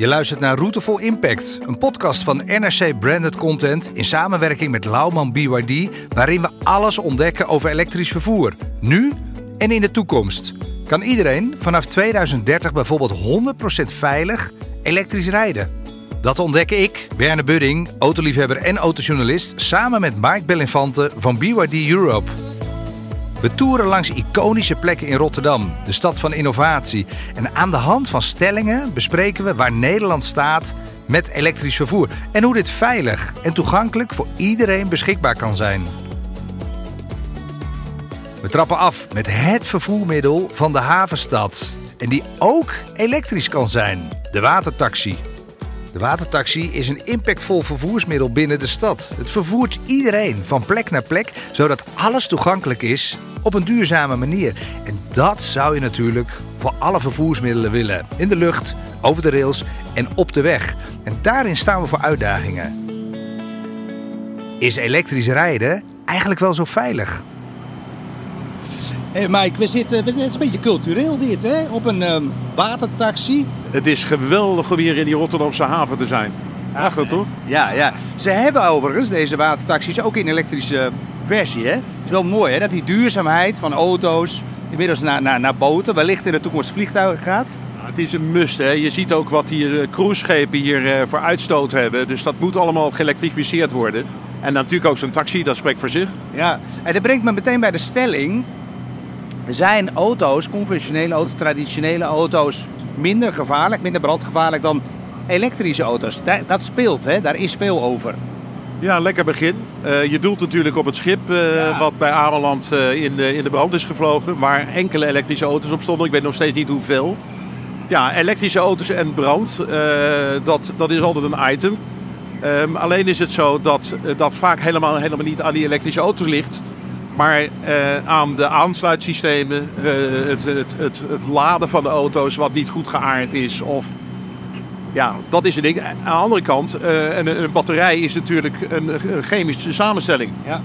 Je luistert naar Routevol Impact, een podcast van NRC Branded Content in samenwerking met Lauwman BYD, waarin we alles ontdekken over elektrisch vervoer, nu en in de toekomst. Kan iedereen vanaf 2030 bijvoorbeeld 100% veilig elektrisch rijden? Dat ontdek ik, Berne Budding, autoliefhebber en autojournalist, samen met Mike Bellinfante van BYD Europe. We toeren langs iconische plekken in Rotterdam, de stad van innovatie. En aan de hand van stellingen bespreken we waar Nederland staat met elektrisch vervoer. En hoe dit veilig en toegankelijk voor iedereen beschikbaar kan zijn. We trappen af met het vervoermiddel van de havenstad. En die ook elektrisch kan zijn: de watertaxi. De watertaxi is een impactvol vervoersmiddel binnen de stad. Het vervoert iedereen van plek naar plek, zodat alles toegankelijk is op een duurzame manier. En dat zou je natuurlijk voor alle vervoersmiddelen willen. In de lucht, over de rails en op de weg. En daarin staan we voor uitdagingen. Is elektrisch rijden eigenlijk wel zo veilig? Hé hey Mike, we zitten, het is een beetje cultureel dit hè, op een ehm, watertaxi. Het is geweldig om hier in die Rotterdamse haven te zijn. Prachtig toch? Ja, ja. Ze hebben overigens deze watertaxis ook in elektrische versie. Hè? Het is wel mooi hè, dat die duurzaamheid van auto's inmiddels naar, naar, naar boten, wellicht in de toekomst vliegtuigen gaat. Ja, het is een must. Hè? Je ziet ook wat hier uh, cruiseschepen hier uh, voor uitstoot hebben. Dus dat moet allemaal geëlektrificeerd worden. En natuurlijk ook zo'n taxi, dat spreekt voor zich. Ja, en dat brengt me meteen bij de stelling. Zijn auto's, conventionele auto's, traditionele auto's, minder gevaarlijk, minder brandgevaarlijk dan elektrische auto's? Dat speelt, hè? daar is veel over. Ja, lekker begin. Uh, je doelt natuurlijk op het schip uh, ja. wat bij Ameland uh, in, de, in de brand is gevlogen. Waar enkele elektrische auto's op stonden. Ik weet nog steeds niet hoeveel. Ja, elektrische auto's en brand, dat, dat is altijd een item. Um, alleen is het zo dat dat vaak helemaal, helemaal niet aan die elektrische auto's ligt. Maar aan de aansluitsystemen, het, het, het, het laden van de auto's wat niet goed geaard is. Of ja, dat is een ding. Aan de andere kant, uh, een, een, batterij is natuurlijk een, een, chemische samenstelling. Ja.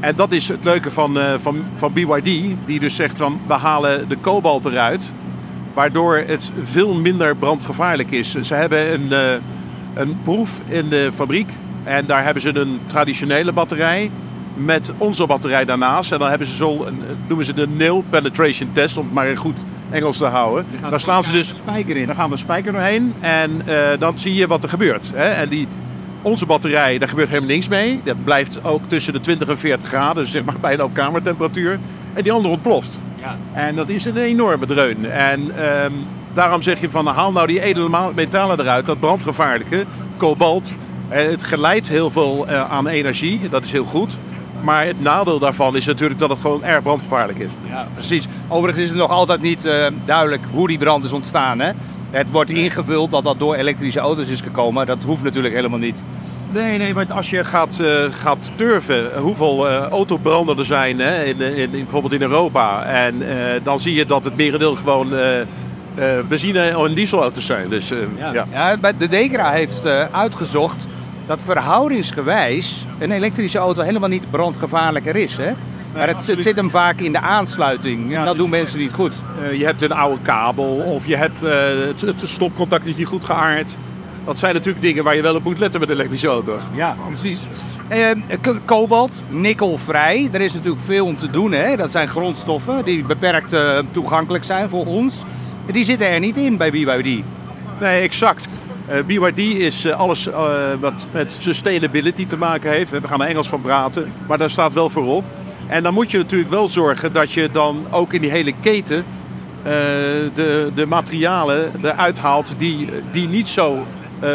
En dat is het leuke van, uh, van, van BYD, die dus zegt van we halen de kobalt eruit, waardoor het veel minder brandgevaarlijk is. Ze hebben een, uh, een proef in de fabriek en daar hebben ze een traditionele batterij met onze batterij daarnaast. En dan hebben ze zo, een, noemen ze de nail penetration test, om het maar goed Engels te houden. Daar slaan ze dus spijker in. Dan gaan we een spijker doorheen en uh, dan zie je wat er gebeurt. Hè? En die, onze batterij, daar gebeurt helemaal niks mee. Dat blijft ook tussen de 20 en 40 graden, dus zeg maar bijna op kamertemperatuur. En die andere ontploft. Ja. En dat is een enorme dreun. En um, daarom zeg je van haal nou die edele metalen eruit, dat brandgevaarlijke, kobalt. Het geleidt heel veel uh, aan energie, dat is heel goed. Maar het nadeel daarvan is natuurlijk dat het gewoon erg brandgevaarlijk is. Ja, precies. Overigens is het nog altijd niet uh, duidelijk hoe die brand is ontstaan. Hè? Het wordt ingevuld dat dat door elektrische auto's is gekomen. Dat hoeft natuurlijk helemaal niet. Nee, nee, maar als je gaat, uh, gaat turven hoeveel uh, autobranden er zijn hè, in, in, in, bijvoorbeeld in Europa. En dan zie je dat het merendeel gewoon benzine- en dieselauto's zijn. Dus, ja. Ja. ja. de DECRA heeft uitgezocht dat verhoudingsgewijs een elektrische auto helemaal niet brandgevaarlijker is. Hè? Maar het, het, zit hem vaak in de aansluiting. Dat dus doen mensen niet goed. Uh, je hebt een oude kabel of je hebt uh, het, het, stopcontact is niet goed geaard. Dat zijn natuurlijk dingen waar je wel op moet letten met elektrische auto's. Ja, precies. Uh, kobalt, nikkelvrij. Er is natuurlijk veel om te doen. Hè? Dat zijn grondstoffen die beperkt toegankelijk zijn voor ons. Die zitten er niet in bij BYD. Nee, exact. Uh, BYD is uh, alles uh, wat met sustainability te maken heeft. We gaan er Engels van praten, maar daar staat wel voorop. En dan moet je natuurlijk wel zorgen dat je dan ook in die hele keten de, de materialen eruit haalt die, die niet zo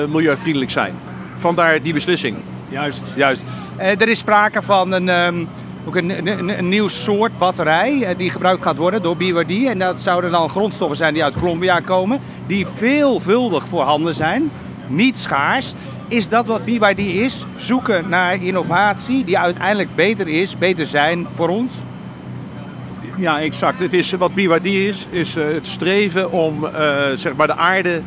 milieuvriendelijk zijn. Vandaar die beslissing. Juist, juist. er is sprake van een, um, ook een, nieuw soort batterij die gebruikt gaat worden door BYD. En dat zouden dan grondstoffen zijn die uit Colombia komen die veelvuldig voorhanden zijn, niet schaars. Is dat wat BYD is? Zoeken naar innovatie die uiteindelijk beter is, beter zijn voor ons? Ja, exact. Het is, wat BYD is, is uh, het streven om uh, zeg maar de aarde,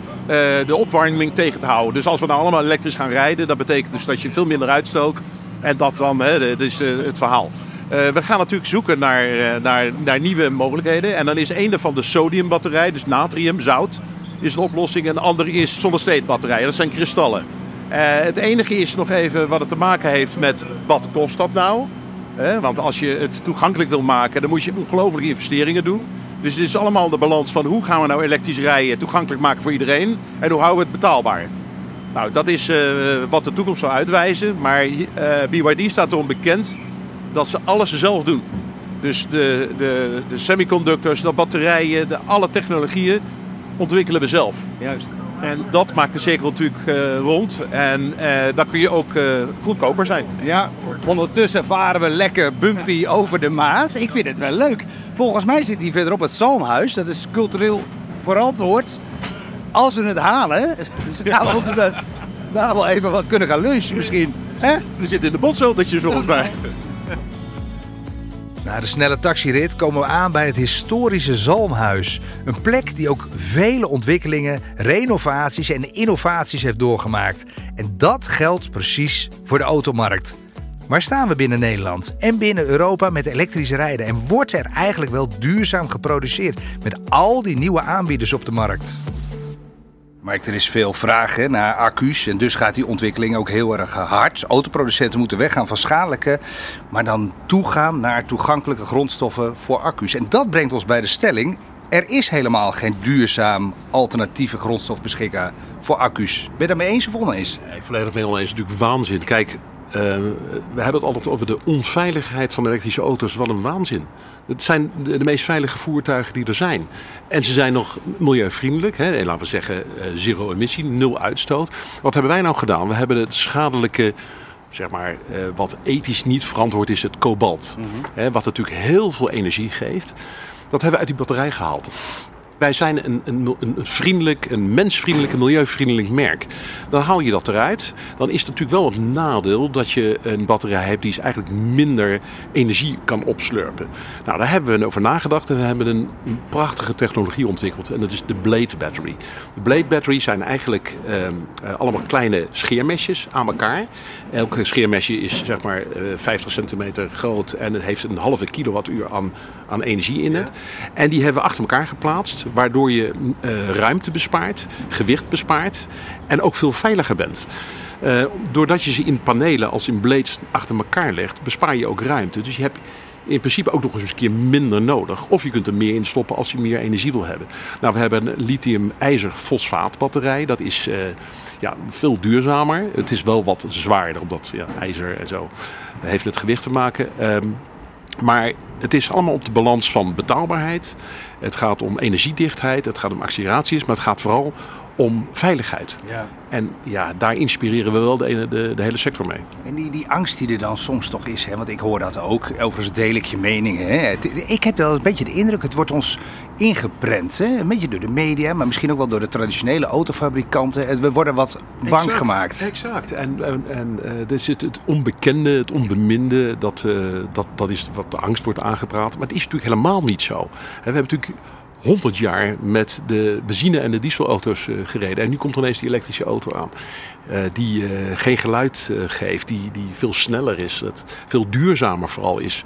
de opwarming tegen te houden. Dus als we nou allemaal elektrisch gaan rijden, dat betekent dus dat je veel minder uitstoot. En dat dan, hè, dat is het verhaal. We gaan natuurlijk zoeken naar, naar, naar nieuwe mogelijkheden. En dan is een van de sodiumbatterij, dus natrium, zout. is een oplossing. En de andere is solid-state batterijen. Dat zijn kristallen. Uh, het enige is nog even wat het te maken heeft met wat kost dat nou. Want als je het toegankelijk wil maken, dan moet je ongelooflijke investeringen doen. Dus het is allemaal de balans van hoe gaan we nou elektrisch rijden toegankelijk maken voor iedereen. En hoe houden we het betaalbaar. Nou, dat is wat de toekomst zal uitwijzen. Maar BYD staat erom bekend dat ze alles zelf doen. Dus de, de, de semiconductors, de batterijen, de, alle technologieën ontwikkelen we zelf. Juist. En dat maakt de cirkel natuurlijk uh, rond. En uh, dan kun je ook uh, goedkoper zijn. Ja, ondertussen varen we lekker bumpy over de Maas. Ik vind het wel leuk. Volgens mij zit hier verderop het Zalmhuis. Dat is cultureel verantwoord. Als we het halen, gaan we daar wel even wat kunnen gaan lunchen misschien. Hè? We zitten in de botzeldertjes volgens mij. Na de snelle taxirit komen we aan bij het historische Zalmhuis. Een plek die ook vele ontwikkelingen, renovaties en innovaties heeft doorgemaakt. En dat geldt precies voor de automarkt. Waar staan we binnen Nederland en binnen Europa met elektrische rijden? En wordt er eigenlijk wel duurzaam geproduceerd met al die nieuwe aanbieders op de markt? Mike, er is veel vraag naar accu's en dus gaat die ontwikkeling ook heel erg hard. Autoproducenten moeten weggaan van schadelijke, maar dan toegaan naar toegankelijke grondstoffen voor accu's. En dat brengt ons bij de stelling, er is helemaal geen duurzaam alternatieve grondstof beschikbaar voor accu's. Ben je daarmee eens of oneens? Nee, volledig mee oneens. Natuurlijk waanzin. Kijk, we hebben het altijd over de onveiligheid van elektrische auto's. Wat een waanzin. Het zijn de, de, meest veilige voertuigen die er zijn. En ze zijn nog milieuvriendelijk. Hè? laten we zeggen uh, zero emissie, nul uitstoot. Wat hebben wij nou gedaan? We hebben het schadelijke zeg maar, uh, wat ethisch niet verantwoord is, het kobalt. Mm -hmm. hè, wat natuurlijk heel veel energie geeft. Dat hebben we uit die batterij gehaald. Wij zijn een, een, een, vriendelijk, een mensvriendelijk, een milieuvriendelijk merk. Dan haal je dat eruit. Dan is het natuurlijk wel het nadeel dat je een batterij hebt die eigenlijk minder energie kan opslurpen. Nou, daar hebben we over nagedacht en we hebben een, een prachtige technologie ontwikkeld. En dat is de Blade Battery. De Blade Battery zijn eigenlijk uh, allemaal kleine scheermesjes aan elkaar. Elke scheermesje is zeg maar uh, 50 centimeter groot en het heeft een halve kilowattuur aan, aan energie in het. En die hebben we achter elkaar geplaatst waardoor je uh, ruimte bespaart, gewicht bespaart en ook veel veiliger bent. Uh, doordat je ze in panelen als in blades achter elkaar legt, bespaar je ook ruimte. Dus je hebt in principe ook nog eens een keer minder nodig. Of je kunt er meer in stoppen als je meer energie wil hebben. Nou, we hebben een lithium-ijzer-fosfaat batterij. Dat is uh, ja, veel duurzamer. Het is wel wat zwaarder, omdat ja, ijzer en zo heeft met gewicht te maken. Um, maar het is allemaal op de balans van betaalbaarheid. Het gaat om energiedichtheid, het gaat om acceleraties, maar het gaat vooral om veiligheid. Ja. En ja, daar inspireren we wel de, de, de, hele sector mee. En die, die angst die er dan soms toch is, hè, want ik hoor dat ook. Overigens deel ik je mening. Hè. ik heb wel een beetje de indruk, het wordt ons ingeprent. Hè. Een beetje door de media, maar misschien ook wel door de traditionele autofabrikanten. We worden wat bang exact, gemaakt. Exact. En, en, en uh, dus het, het onbekende, het onbeminde, dat, uh, dat, dat is wat de angst wordt aangepraat. Maar het is natuurlijk helemaal niet zo. We hebben natuurlijk 100 jaar met de benzine- en de dieselauto's uh, gereden. En nu komt ineens die elektrische auto aan. Uh, die uh, geen geluid geeft, die, die veel sneller is, dat veel duurzamer vooral is.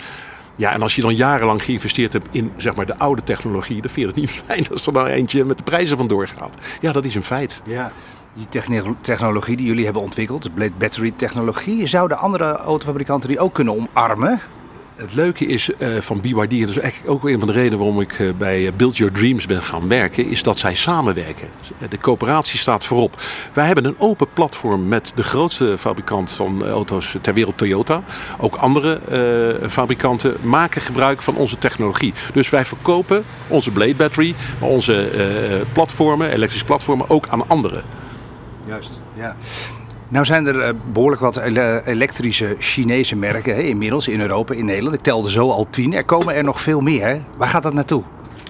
Ja, en als je dan jarenlang geïnvesteerd hebt in zeg maar, de oude technologie, dan vind je het niet fijn als er nou eentje met de prijzen vandoor gaat. Ja, dat is een feit. Ja. Die technologie die jullie hebben ontwikkeld, de Battery technologie, zouden andere autofabrikanten die ook kunnen omarmen? Het leuke is uh, van BYD, en dat is eigenlijk ook een van de redenen waarom ik uh, bij Build Your Dreams ben gaan werken, is dat zij samenwerken. De coöperatie staat voorop. Wij hebben een open platform met de grootste fabrikant van auto's ter wereld, Toyota. Ook andere fabrikanten maken gebruik van onze technologie. Dus wij verkopen onze Blade Battery, onze platformen, elektrische platformen, ook aan anderen. Juist, ja. Nou zijn er behoorlijk wat elektrische Chinese merken hè, inmiddels in Europa, in Nederland. Ik telde zo al tien. Er komen er nog veel meer. Hè? Waar gaat dat naartoe?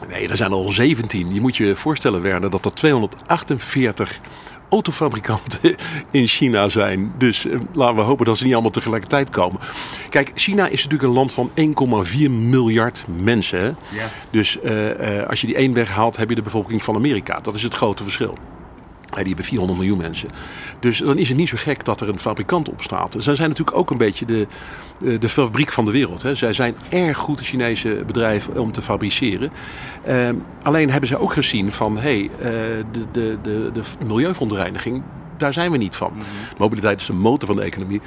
Nee, er zijn al 17. Je moet je voorstellen, Werner, dat er 248 autofabrikanten in China zijn. Dus eh, laten we hopen dat ze niet allemaal tegelijkertijd komen. Kijk, China is natuurlijk een land van 1,4 miljard mensen. Hè? Ja. Dus uh, uh, als je die één weghaalt, heb je de bevolking van Amerika. Dat is het grote verschil. Die hebben 400 miljoen mensen. Dus dan is het niet zo gek dat er een fabrikant op staat. Zij zijn natuurlijk ook een beetje de, de fabriek van de wereld. Hè. Zij zijn erg goed, Chinese bedrijven, om te fabriceren. Ehm, alleen hebben ze ook gezien van, hey, de, de, de, de milieuverontreiniging, daar zijn we niet van. Mobiliteit is de motor van de economie.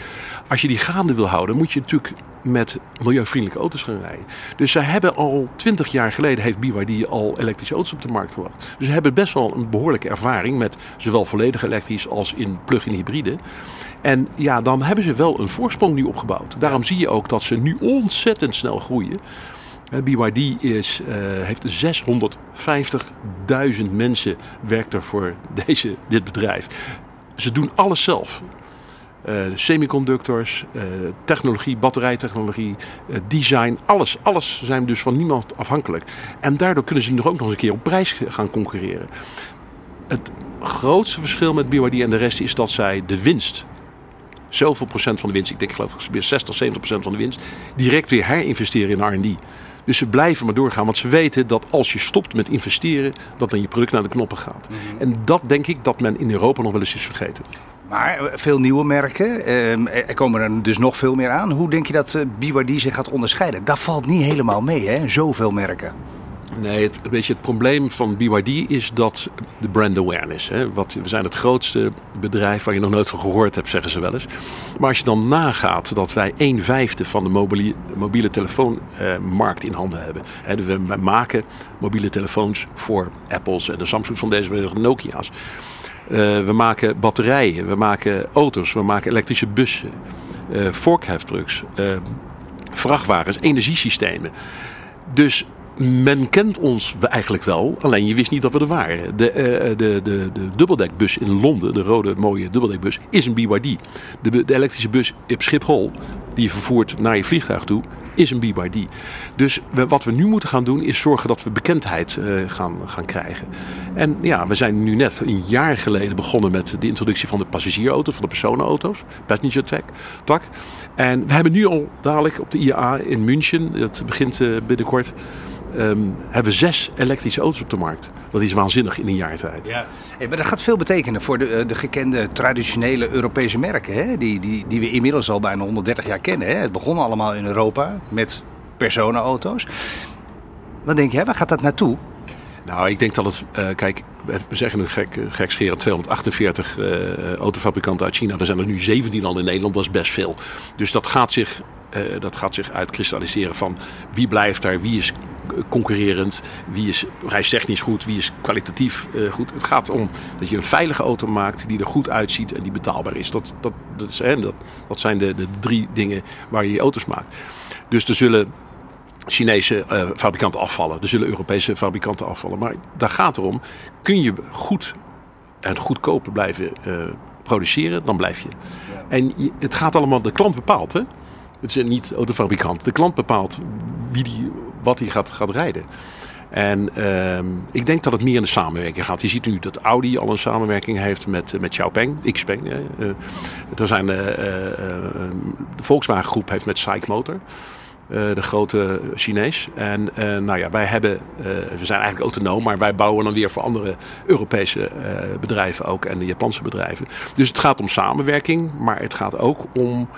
Als je die gaande wil houden, moet je natuurlijk met milieuvriendelijke auto's gaan rijden. Dus ze hebben al twintig jaar geleden, heeft BYD al elektrische auto's op de markt gebracht. Dus ze hebben best wel een behoorlijke ervaring met zowel volledig elektrisch als in plug-in hybride. En ja, dan hebben ze wel een voorsprong nu opgebouwd. Daarom zie je ook dat ze nu ontzettend snel groeien. BYD is, uh, heeft 650.000 mensen werkt er voor deze, dit bedrijf. Ze doen alles zelf. Uh, semiconductors, uh, technologie, batterijtechnologie, uh, design, alles. Alles zijn dus van niemand afhankelijk. En daardoor kunnen ze nog ook nog eens een keer op prijs gaan concurreren. Het grootste verschil met BYD en de rest is dat zij de winst, zoveel procent van de winst, ik denk geloof ik weer 60, 70 procent van de winst, direct weer herinvesteren in R&D. Dus ze blijven maar doorgaan, want ze weten dat als je stopt met investeren, dat dan je product naar de knoppen gaat. Mhm. En dat denk ik dat men in Europa nog wel eens is vergeten. Maar eh, veel nieuwe merken, ehm, er komen er dus nog veel meer aan. Hoe denk je dat eh, BYD zich gaat onderscheiden? Dat valt niet helemaal mee, hè? Zoveel merken. Nee, het, weet je, het probleem van BYD is dat de brand awareness. Hè, wat, we zijn het grootste bedrijf waar je nog nooit van gehoord hebt, zeggen ze wel eens. Maar als je dan nagaat dat wij een vijfde van de mobiele, mobiele telefoonmarkt in handen hebben. Hè, dus we maken mobiele telefoons voor Apples en de Samsungs van deze wereld, Nokia's. Uh, we maken batterijen, we maken auto's, we maken elektrische bussen, uh, vrachtwagens, energiesystemen. Dus men kent ons eigenlijk wel, alleen je wist niet dat we er waren. De, uh, de, de, de dubbeldekbus in Londen, de rode mooie dubbeldekbus, is een BYD. De, de elektrische bus op Schiphol, die je vervoert naar je vliegtuig toe, is een BYD. Dus wat we nu moeten gaan doen is zorgen dat we bekendheid uh, gaan, gaan krijgen. En ja, we zijn nu net een jaar geleden begonnen met de introductie van de passagierauto, van de personenauto's, passenger tech, tak. En we hebben nu al dadelijk op de IAA in München, dat begint uh, binnenkort um, hebben we zes elektrische auto's op de markt. Dat is waanzinnig in een jaar tijd. Ja. Hey, maar dat gaat veel betekenen voor de, eh, de gekende traditionele Europese merken. Hè? Die, die, die we inmiddels al bijna 130 jaar kennen. Hè? Het begon allemaal in Europa met personenauto's. Wat denk je, waar gaat dat naartoe? Nou, ik denk dat het. Uh, kijk, we zeggen nu gek, gek scheren 248 uh, autofabrikanten uit China. Er zijn er nu 17 al in Nederland, dat is best veel. Dus dat gaat zich uh, dat gaat zich uitkristalliseren van wie blijft daar, wie is concurrerend, wie is reistechnisch goed, wie is kwalitatief uh, goed. Het gaat om dat je een veilige auto maakt die er goed uitziet en die betaalbaar is. Dat, dat, dat, is, hè, dat, dat zijn de, de drie dingen waar je je auto's maakt. Dus er zullen Chinese uh, fabrikanten afvallen, er zullen Europese fabrikanten afvallen. Maar daar gaat het om, kun je goed en goedkoper blijven produceren, dan blijf je. En je, het gaat allemaal, de klant bepaalt hè. Het is niet de autofabrikant. De klant bepaalt wie die, wat hij gaat, gaat rijden. En uh, ik denk dat het meer in de samenwerking gaat. Je ziet nu dat Audi al een samenwerking heeft met, met Xiaopeng, Xpeng. Uh, er zijn, uh, de Volkswagen groep heeft met SAIC Motor. de grote Chinees. En nou ja, wij hebben, we zijn eigenlijk autonoom, maar wij bouwen dan weer voor andere Europese bedrijven ook en de Japanse bedrijven. Dus het gaat om samenwerking, maar het gaat ook om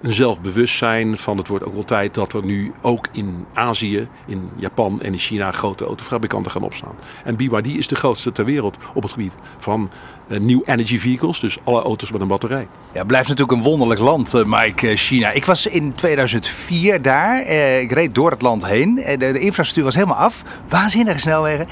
een zelfbewustzijn van het wordt ook wel tijd dat er nu ook in Azië, in Japan en in China grote autofabrikanten gaan opstaan. En BYD is de grootste ter wereld op het gebied van uh, new energy vehicles, dus alle auto's met een batterij. Ja, blijft natuurlijk een wonderlijk land, uh, Mike, uh, China. Ik was in 2004 daar, ik reed door het land heen. De, de, infrastructuur was helemaal af, waanzinnige snelwegen.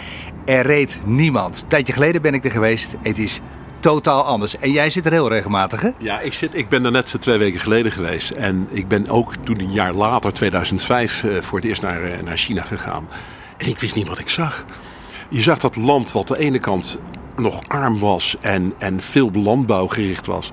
Er reed niemand. Een tijdje geleden ben ik er geweest. Het is totaal anders. En jij zit er heel regelmatig, hè? Ja, ik, zit, ik ben er net twee weken geleden geweest. En ik ben ook toen een jaar later, 2005, uh, eh, voor het eerst naar, uh, naar China gegaan. En ik wist niet wat ik zag. Je zag dat land wat aan de ene kant nog arm was en, en veel landbouw gericht was.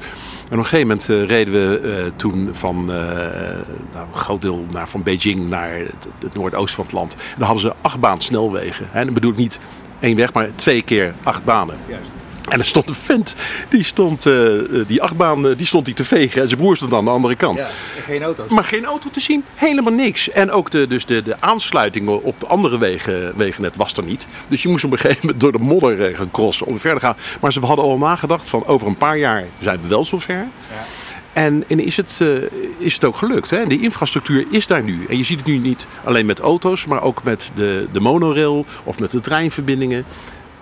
En op een gegeven moment uh, reden we toen van nou, een groot deel naar, van Beijing naar het, het noordoosten van het land. En dan hadden ze acht baan snelwegen. En dan bedoel ik niet één weg, maar twee keer acht banen. Juist. En er stond een vent, die stond uh, die achtbaan die stond die te vegen. En zijn broer stond aan de andere kant. Ja, geen auto's. Maar geen auto te zien, helemaal niks. En ook de, dus de, de aansluitingen op de andere wegen, wegennet was er niet. Dus je moest op een gegeven moment door de modder gaan crossen om verder te gaan. Maar ze hadden al nagedacht van over een paar jaar zijn we wel zover. Ja. En, en is, het, uh, is het ook gelukt. Hè? Die infrastructuur is daar nu. En je ziet het nu niet alleen met auto's, maar ook met de, de monorail of met de treinverbindingen.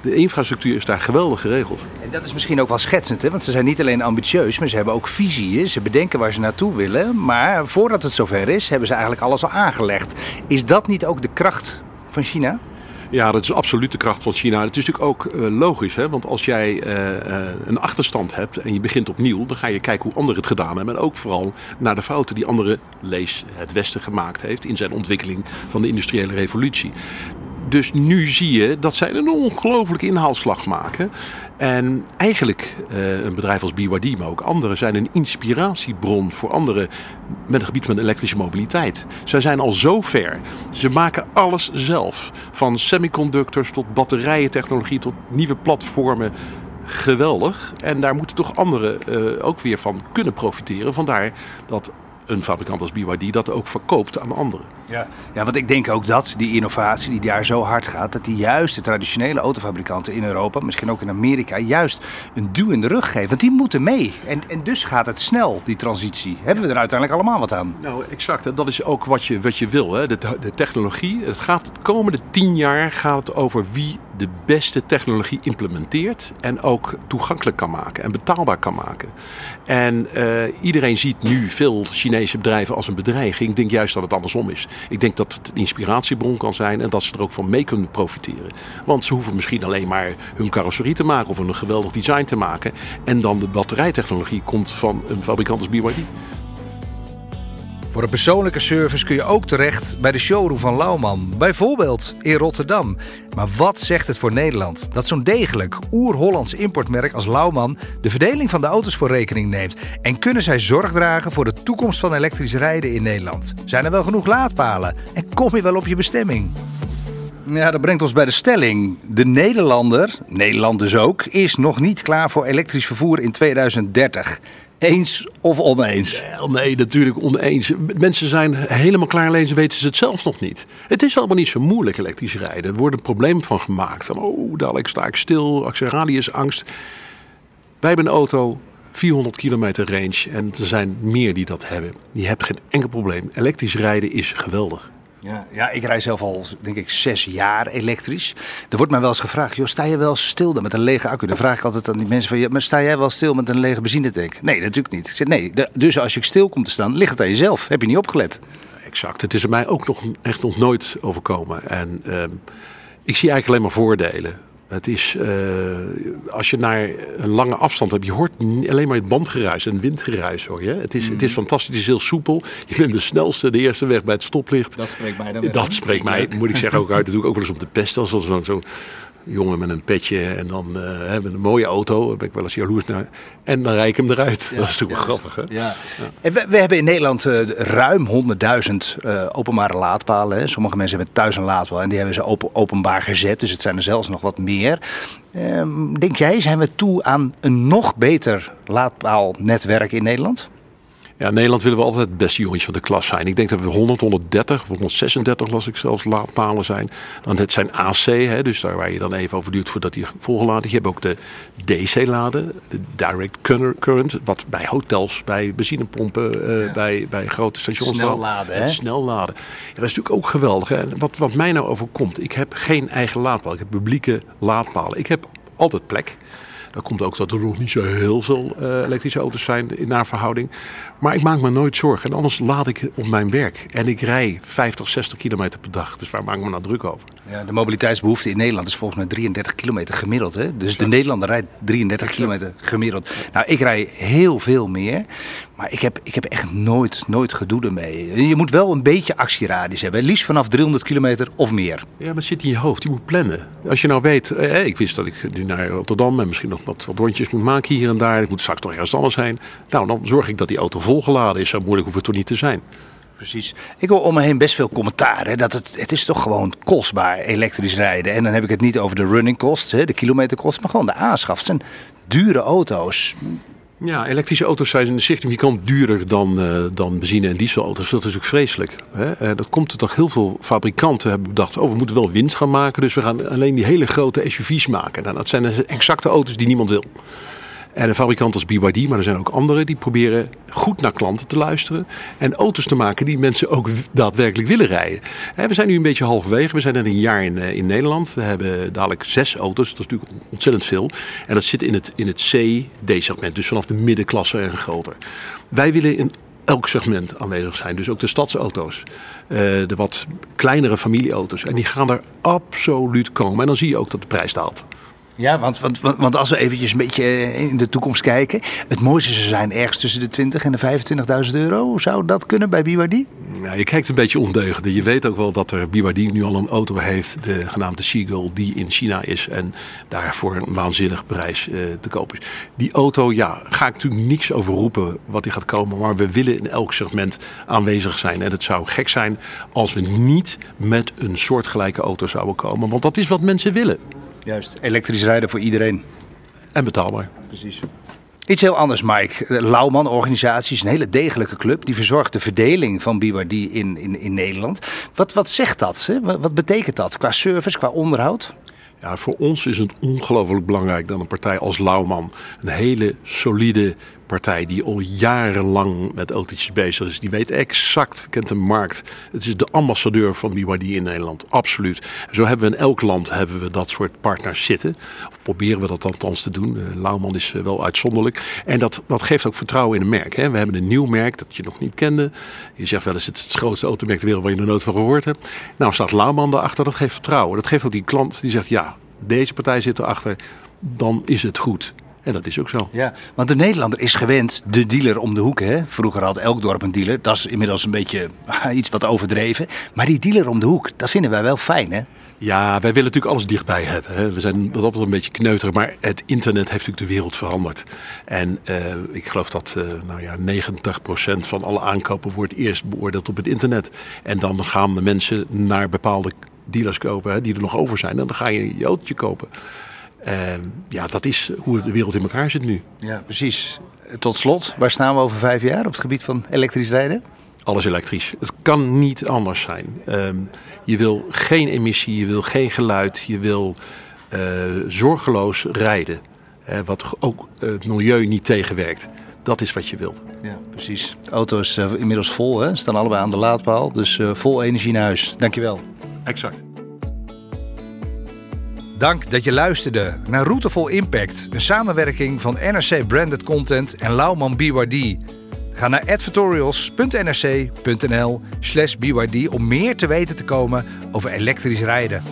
De infrastructuur is daar geweldig geregeld. En dat is misschien ook wel schetsend, hè? want ze zijn niet alleen ambitieus, maar ze hebben ook visie. Ze bedenken waar ze naartoe willen. Maar voordat het zover is, hebben ze eigenlijk alles al aangelegd. Is dat niet ook de kracht van China? Ja, dat is absoluut de kracht van China. Het is natuurlijk ook uh, logisch, hè? want als jij uh, een achterstand hebt en je begint opnieuw, dan ga je kijken hoe anderen het gedaan hebben. En ook vooral naar de fouten die andere lees het Westen gemaakt heeft in zijn ontwikkeling van de industriële revolutie. Dus nu zie je dat zij een ongelooflijke inhaalslag maken. En eigenlijk uh, een bedrijf als BYD, maar ook anderen, zijn een inspiratiebron voor anderen met het gebied van elektrische mobiliteit. Zij zijn al zo ver. Ze maken alles zelf. Van semiconductors tot batterijentechnologie tot nieuwe platformen. Geweldig. En daar moeten toch anderen uh, ook weer van kunnen profiteren. Vandaar dat een fabrikant als BYD dat ook verkoopt aan anderen. Ja. ja, want ik denk ook dat die innovatie die daar zo hard gaat, dat die juist de traditionele autofabrikanten in Europa, misschien ook in Amerika, juist een duw in de rug geven. Want die moeten mee. En, en dus gaat het snel, die transitie. Hebben we er uiteindelijk allemaal wat aan? Nou, exact. Dat is ook wat je, wat je wil. Hè. De, de technologie. Het gaat de komende tien jaar gaat het over wie de beste technologie implementeert en ook toegankelijk kan maken en betaalbaar kan maken. En uh, iedereen ziet nu veel Chinese bedrijven als een bedreiging. Ik denk juist dat het andersom is. Ik denk dat het een inspiratiebron kan zijn en dat ze er ook van mee kunnen profiteren. Want ze hoeven misschien alleen maar hun carrosserie te maken of een geweldig design te maken. En dan de batterijtechnologie komt van een fabrikant als BYD. Voor een persoonlijke service kun je ook terecht bij de showroom van Lauwman, bijvoorbeeld in Rotterdam. Maar wat zegt het voor Nederland dat zo'n degelijk oer-Hollands importmerk als Lauwman de verdeling van de auto's voor rekening neemt? En kunnen zij zorg dragen voor de toekomst van elektrisch rijden in Nederland? Zijn er wel genoeg laadpalen? En kom je wel op je bestemming? Ja, dat brengt ons bij de stelling. De Nederlander, Nederland dus ook, is nog niet klaar voor elektrisch vervoer in 2030. Eens of oneens? nee, natuurlijk oneens. Mensen zijn helemaal klaar, ze weten ze het zelf nog niet. Het is allemaal niet zo moeilijk elektrisch rijden. Er wordt een probleem van gemaakt. Van, oh, dadelijk sta ik stil, acceleratiusangst. Wij hebben een auto, 400 kilometer range. En er zijn meer die dat hebben. Je hebt geen enkel probleem. Elektrisch rijden is geweldig. Ja, ja, ik rij zelf al, denk ik, zes jaar elektrisch. Er wordt mij wel eens gevraagd, joh, sta je wel stil met een lege accu? Dan vraag ik altijd aan die mensen van, maar sta jij wel stil met een lege benzinetank? Nee, natuurlijk niet. Ik zeg, nee, dus als je stil komt te staan, ligt het aan jezelf. Heb je niet opgelet? Exact. Het is er mij ook nog echt nog nooit overkomen. En uh, ik zie eigenlijk alleen maar voordelen. Het is, uh, als je naar een lange afstand hebt, je hoort alleen maar het bandgeruis en windgeruis hoor je. Het is, mm. het is mm. fantastisch, het is heel soepel. Je bent de snelste, de eerste weg bij het stoplicht. Dat spreekt mij dan Dat spreekt mij, moet ik zeggen, ook uit. Dat doe ik ook wel eens op de pest. Als zo'n zo jongen met een petje en dan uh, hebben een mooie auto. Daar ben ik wel eens jaloers naar. En dan rij ik hem eruit. dat is natuurlijk grappig. Hè? Ja. En we, we, hebben in Nederland uh, ruim 100.000 uh, openbare laadpalen. Hè. Sommige mensen hebben thuis een laadpaal en die hebben ze open, openbaar gezet. Dus het zijn er zelfs nog wat meer. Ehm, denk jij, zijn we toe aan een nog beter laadpaalnetwerk in Nederland? Ja, in Nederland willen we altijd het beste jongetje van de klas zijn. Ik denk dat we 100, 130 of 136 las ik zelfs laadpalen zijn. Dan het zijn AC, hè, dus daar waar je dan even over duurt voordat die volgeladen is. Je hebt ook de DC-laden, de direct current, wat bij hotels, bij benzinepompen, uh, bij, bij grote stations snel laden, hè? Snel laden. Ja, dat is natuurlijk ook geweldig. Hè. Wat, wat mij nou overkomt, ik heb geen eigen laadpaal. Ik heb publieke laadpalen. Ik heb altijd plek. Dat komt ook dat er nog niet zo heel veel uh, elektrische auto's zijn in naar verhouding. Maar ik maak me nooit zorgen. En anders laat ik op mijn werk. En ik rij 50, 60 kilometer per dag. Dus waar maak ik me nou druk over? Ja, de mobiliteitsbehoefte in Nederland is volgens mij 33 kilometer gemiddeld. Hè? Dus de Nederlander rijdt 33 kilometer gemiddeld. Nou, ik rij heel veel meer. Maar ik heb, ik heb echt nooit, nooit gedoe ermee. Je moet wel een beetje actieradius hebben. Liefst vanaf 300 kilometer of meer. Ja, maar het zit in je hoofd. Je moet plannen. Als je nou weet, eh, ik wist dat ik nu naar Rotterdam en misschien nog wat, wat rondjes moet maken hier en daar. Ik moet straks nog ergens anders zijn. Nou, dan zorg ik dat die auto volgeladen is. Zo moeilijk hoeft het toch niet te zijn. precies. Ik hoor om me heen best veel commentaar. Hè, dat het, het is toch gewoon kostbaar elektrisch rijden. En dan heb ik het niet over de running costs, hè, de kilometerkosten, maar gewoon de aanschaf. Het zijn dure auto's. Ja, elektrische auto's zijn significant duurder dan, uh, dan benzine- en dieselauto's. Dat is natuurlijk vreselijk. Hè? Uh, dat komt er toch heel veel fabrikanten hebben bedacht. Oh, we moeten wel winst gaan maken. Dus we gaan alleen die hele grote SUV's maken. Nou, dat zijn exacte auto's die niemand wil. En een fabrikant als BYD, maar er zijn ook anderen, die proberen goed naar klanten te luisteren. En auto's te maken die mensen ook daadwerkelijk willen rijden. We zijn nu een beetje halverwege. We zijn net een jaar in, eh, in Nederland. We hebben dadelijk zes auto's. Dat is natuurlijk ontzettend veel. En dat zit in het, in het C-D-segment. Dus vanaf de middenklasse en groter. Wij willen in elk segment aanwezig zijn. Dus ook de stadsauto's. Uh, de wat kleinere familieauto's. En die gaan er absoluut komen. En dan zie je ook dat de prijs daalt. Ja, want, want, want als we eventjes een beetje eh, in de toekomst kijken. Het mooiste zou zijn ergens tussen de 20 en de 25.000 euro. Zou dat kunnen bij BYD? Ja, je kijkt een beetje ondeugend. Je weet ook wel dat er BYD nu al een auto heeft, de genaamde Seagull, die in China is en daar voor een waanzinnige prijs uh, te koop is. Die auto, ja, ga ik natuurlijk niks over roepen wat die gaat komen, maar we willen in elk segment aanwezig zijn. En het zou gek zijn als we niet met een soortgelijke auto zouden komen, want dat is wat mensen willen. Juist, elektrisch rijden voor iedereen. En betaalbaar. Precies. Iets heel anders, Mike. De Lauwman organisatie is een hele degelijke club. Die verzorgt de verdeling van BYD in, in, in Nederland. Wat, wat zegt dat? Hè? Wat, wat betekent dat qua service, qua onderhoud? Ja, voor ons is het ongelooflijk belangrijk dat een partij als Lauwman een hele solide partij die al jarenlang met autootjes bezig is. Die weet exact, kent de markt. Het is de ambassadeur van BYD in Nederland, absoluut. zo hebben we in elk land hebben we dat soort partners zitten. Of proberen we dat althans te doen. Uh, Lauwman is uh, wel uitzonderlijk. En dat, dat geeft ook vertrouwen in een merk. Hè. We hebben een nieuw merk dat je nog niet kende. Je zegt wel eens het, het grootste automerk ter wereld waar je nog nooit van gehoord hebt. Nou staat Lauwman daarachter, dat geeft vertrouwen. Dat geeft ook die klant die zegt ja, deze partij zit erachter, dan is het goed. En dat is ook zo. Ja, want de Nederlander is gewend de dealer om de hoek. Hè? Vroeger had elk dorp een dealer. Dat is inmiddels een beetje iets wat overdreven. Maar die dealer om de hoek, dat vinden wij wel fijn, hè? Ja, wij willen natuurlijk alles dichtbij hebben. Hè. We zijn wat altijd een beetje kneuterig, maar het internet heeft natuurlijk de wereld veranderd. En uh, ik geloof dat uh, nou ja, 90% van alle aankopen wordt eerst beoordeeld op het internet. En dan gaan de mensen naar bepaalde dealers kopen hè, die er nog over zijn. En dan ga je je autootje kopen. Uh, ja, dat is hoe de wereld in elkaar zit nu. Ja, precies. Tot slot, waar staan we over vijf jaar op het gebied van elektrisch rijden? Alles elektrisch. Het kan niet anders zijn. Uh, je wil geen emissie, je wil geen geluid, je wil uh, zorgeloos rijden. Uh, wat ook het milieu niet tegenwerkt. Dat is wat je wilt. Ja, precies. De auto is uh, inmiddels vol, hè? staan allebei aan de laadpaal. Dus vol energie naar huis. Dankjewel. Exact. Dank dat je luisterde naar Routevol Impact, een samenwerking van NRC Branded Content en Lauwman BYD. Ga naar advertorials.nrc.nl/byd om meer te weten te komen over elektrisch rijden.